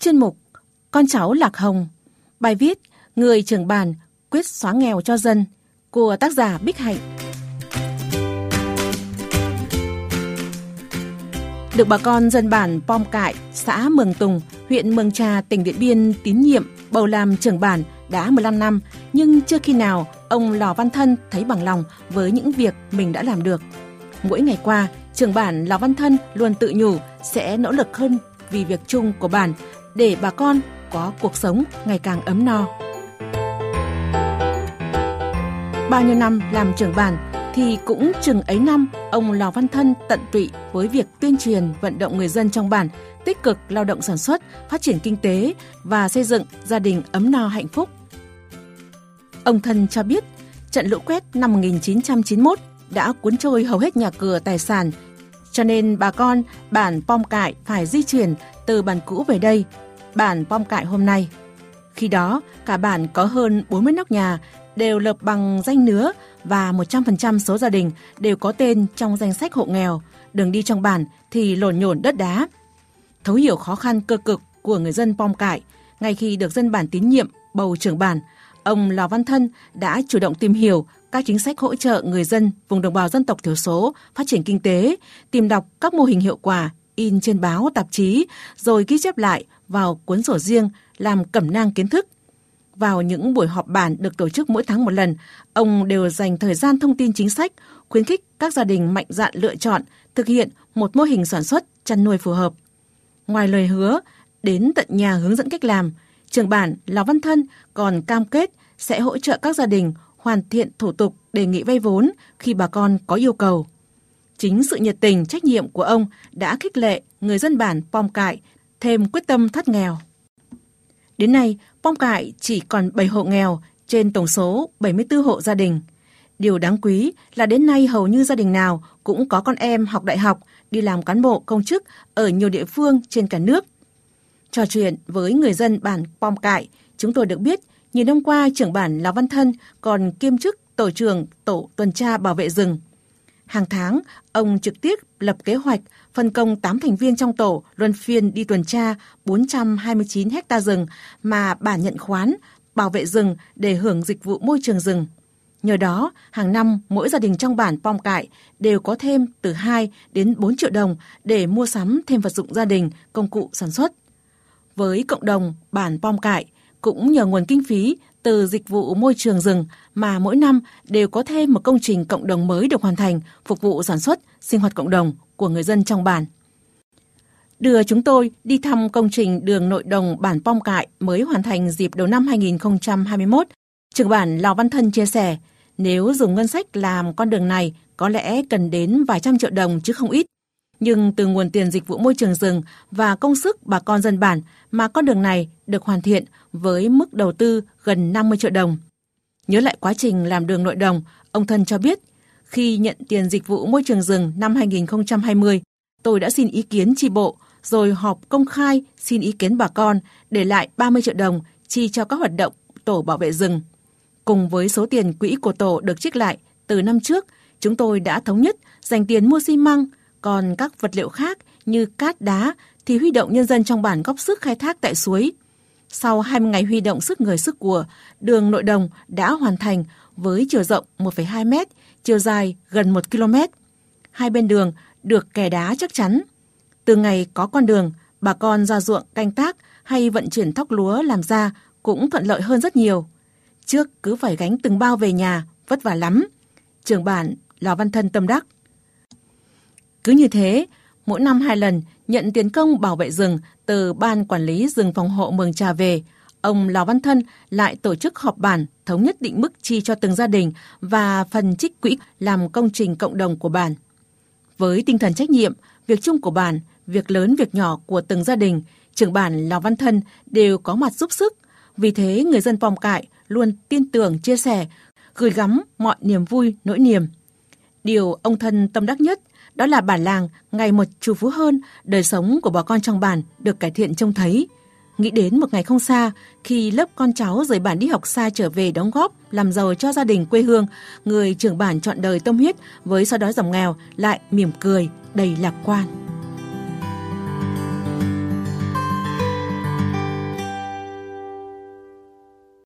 Chuyên mục Con cháu Lạc Hồng Bài viết Người trưởng bàn quyết xóa nghèo cho dân của tác giả Bích Hạnh Được bà con dân bản Pom Cại, xã Mường Tùng, huyện Mường Trà, tỉnh Điện Biên tín nhiệm bầu làm trưởng bản đã 15 năm, nhưng chưa khi nào ông Lò Văn Thân thấy bằng lòng với những việc mình đã làm được. Mỗi ngày qua, trưởng bản Lò Văn Thân luôn tự nhủ sẽ nỗ lực hơn vì việc chung của bản để bà con có cuộc sống ngày càng ấm no. Bao nhiêu năm làm trưởng bản thì cũng chừng ấy năm ông Lò Văn Thân tận tụy với việc tuyên truyền vận động người dân trong bản tích cực lao động sản xuất, phát triển kinh tế và xây dựng gia đình ấm no hạnh phúc. Ông Thân cho biết, trận lũ quét năm 1991 đã cuốn trôi hầu hết nhà cửa tài sản, cho nên bà con bản Pom Cải phải di chuyển từ bản cũ về đây, bản Pom Cại hôm nay. Khi đó, cả bản có hơn 40 nóc nhà đều lợp bằng danh nứa và 100% số gia đình đều có tên trong danh sách hộ nghèo. Đường đi trong bản thì lổn nhổn đất đá. Thấu hiểu khó khăn cơ cực của người dân Pom Cải, ngay khi được dân bản tín nhiệm bầu trưởng bản, ông Lò Văn Thân đã chủ động tìm hiểu các chính sách hỗ trợ người dân vùng đồng bào dân tộc thiểu số phát triển kinh tế, tìm đọc các mô hình hiệu quả in trên báo, tạp chí, rồi ghi chép lại vào cuốn sổ riêng làm cẩm nang kiến thức vào những buổi họp bản được tổ chức mỗi tháng một lần, ông đều dành thời gian thông tin chính sách, khuyến khích các gia đình mạnh dạn lựa chọn, thực hiện một mô hình sản xuất, chăn nuôi phù hợp. Ngoài lời hứa, đến tận nhà hướng dẫn cách làm, trưởng bản Lào Văn Thân còn cam kết sẽ hỗ trợ các gia đình hoàn thiện thủ tục đề nghị vay vốn khi bà con có yêu cầu. Chính sự nhiệt tình, trách nhiệm của ông đã khích lệ người dân bản Pom Cại thêm quyết tâm thoát nghèo. Đến nay, Pom Cải chỉ còn 7 hộ nghèo trên tổng số 74 hộ gia đình. Điều đáng quý là đến nay hầu như gia đình nào cũng có con em học đại học, đi làm cán bộ công chức ở nhiều địa phương trên cả nước. Trò chuyện với người dân bản Pom Cải, chúng tôi được biết nhiều năm qua trưởng bản Lào Văn Thân còn kiêm chức tổ trưởng tổ tuần tra bảo vệ rừng. Hàng tháng, ông trực tiếp lập kế hoạch phân công 8 thành viên trong tổ luân phiên đi tuần tra 429 hecta rừng mà bản nhận khoán, bảo vệ rừng để hưởng dịch vụ môi trường rừng. Nhờ đó, hàng năm mỗi gia đình trong bản Pom Cải đều có thêm từ 2 đến 4 triệu đồng để mua sắm thêm vật dụng gia đình, công cụ sản xuất. Với cộng đồng bản Pom Cải, cũng nhờ nguồn kinh phí từ dịch vụ môi trường rừng mà mỗi năm đều có thêm một công trình cộng đồng mới được hoàn thành phục vụ sản xuất, sinh hoạt cộng đồng của người dân trong bản. Đưa chúng tôi đi thăm công trình đường nội đồng bản Pong Cại mới hoàn thành dịp đầu năm 2021. Trưởng bản Lò Văn Thân chia sẻ, nếu dùng ngân sách làm con đường này có lẽ cần đến vài trăm triệu đồng chứ không ít. Nhưng từ nguồn tiền dịch vụ môi trường rừng và công sức bà con dân bản mà con đường này được hoàn thiện với mức đầu tư gần 50 triệu đồng. Nhớ lại quá trình làm đường nội đồng, ông Thân cho biết, khi nhận tiền dịch vụ môi trường rừng năm 2020, tôi đã xin ý kiến tri bộ, rồi họp công khai xin ý kiến bà con để lại 30 triệu đồng chi cho các hoạt động tổ bảo vệ rừng. Cùng với số tiền quỹ của tổ được trích lại từ năm trước, chúng tôi đã thống nhất dành tiền mua xi măng, còn các vật liệu khác như cát đá thì huy động nhân dân trong bản góp sức khai thác tại suối. Sau 20 ngày huy động sức người sức của, đường nội đồng đã hoàn thành với chiều rộng 1,2 mét, chiều dài gần 1 km. Hai bên đường được kè đá chắc chắn. Từ ngày có con đường, bà con ra ruộng canh tác hay vận chuyển thóc lúa làm ra cũng thuận lợi hơn rất nhiều. Trước cứ phải gánh từng bao về nhà, vất vả lắm. Trường bản Lò Văn Thân tâm đắc. Cứ như thế, mỗi năm hai lần nhận tiền công bảo vệ rừng từ Ban Quản lý rừng phòng hộ Mường Trà về, ông Lò Văn Thân lại tổ chức họp bản thống nhất định mức chi cho từng gia đình và phần trích quỹ làm công trình cộng đồng của bản. Với tinh thần trách nhiệm, việc chung của bản, việc lớn việc nhỏ của từng gia đình, trưởng bản Lò Văn Thân đều có mặt giúp sức. Vì thế người dân Pom Cại luôn tin tưởng chia sẻ, gửi gắm mọi niềm vui, nỗi niềm. Điều ông Thân tâm đắc nhất đó là bản làng ngày một trù phú hơn, đời sống của bà con trong bản được cải thiện trông thấy. Nghĩ đến một ngày không xa, khi lớp con cháu rời bản đi học xa trở về đóng góp, làm giàu cho gia đình quê hương, người trưởng bản chọn đời tâm huyết với sau đó giảm nghèo lại mỉm cười, đầy lạc quan.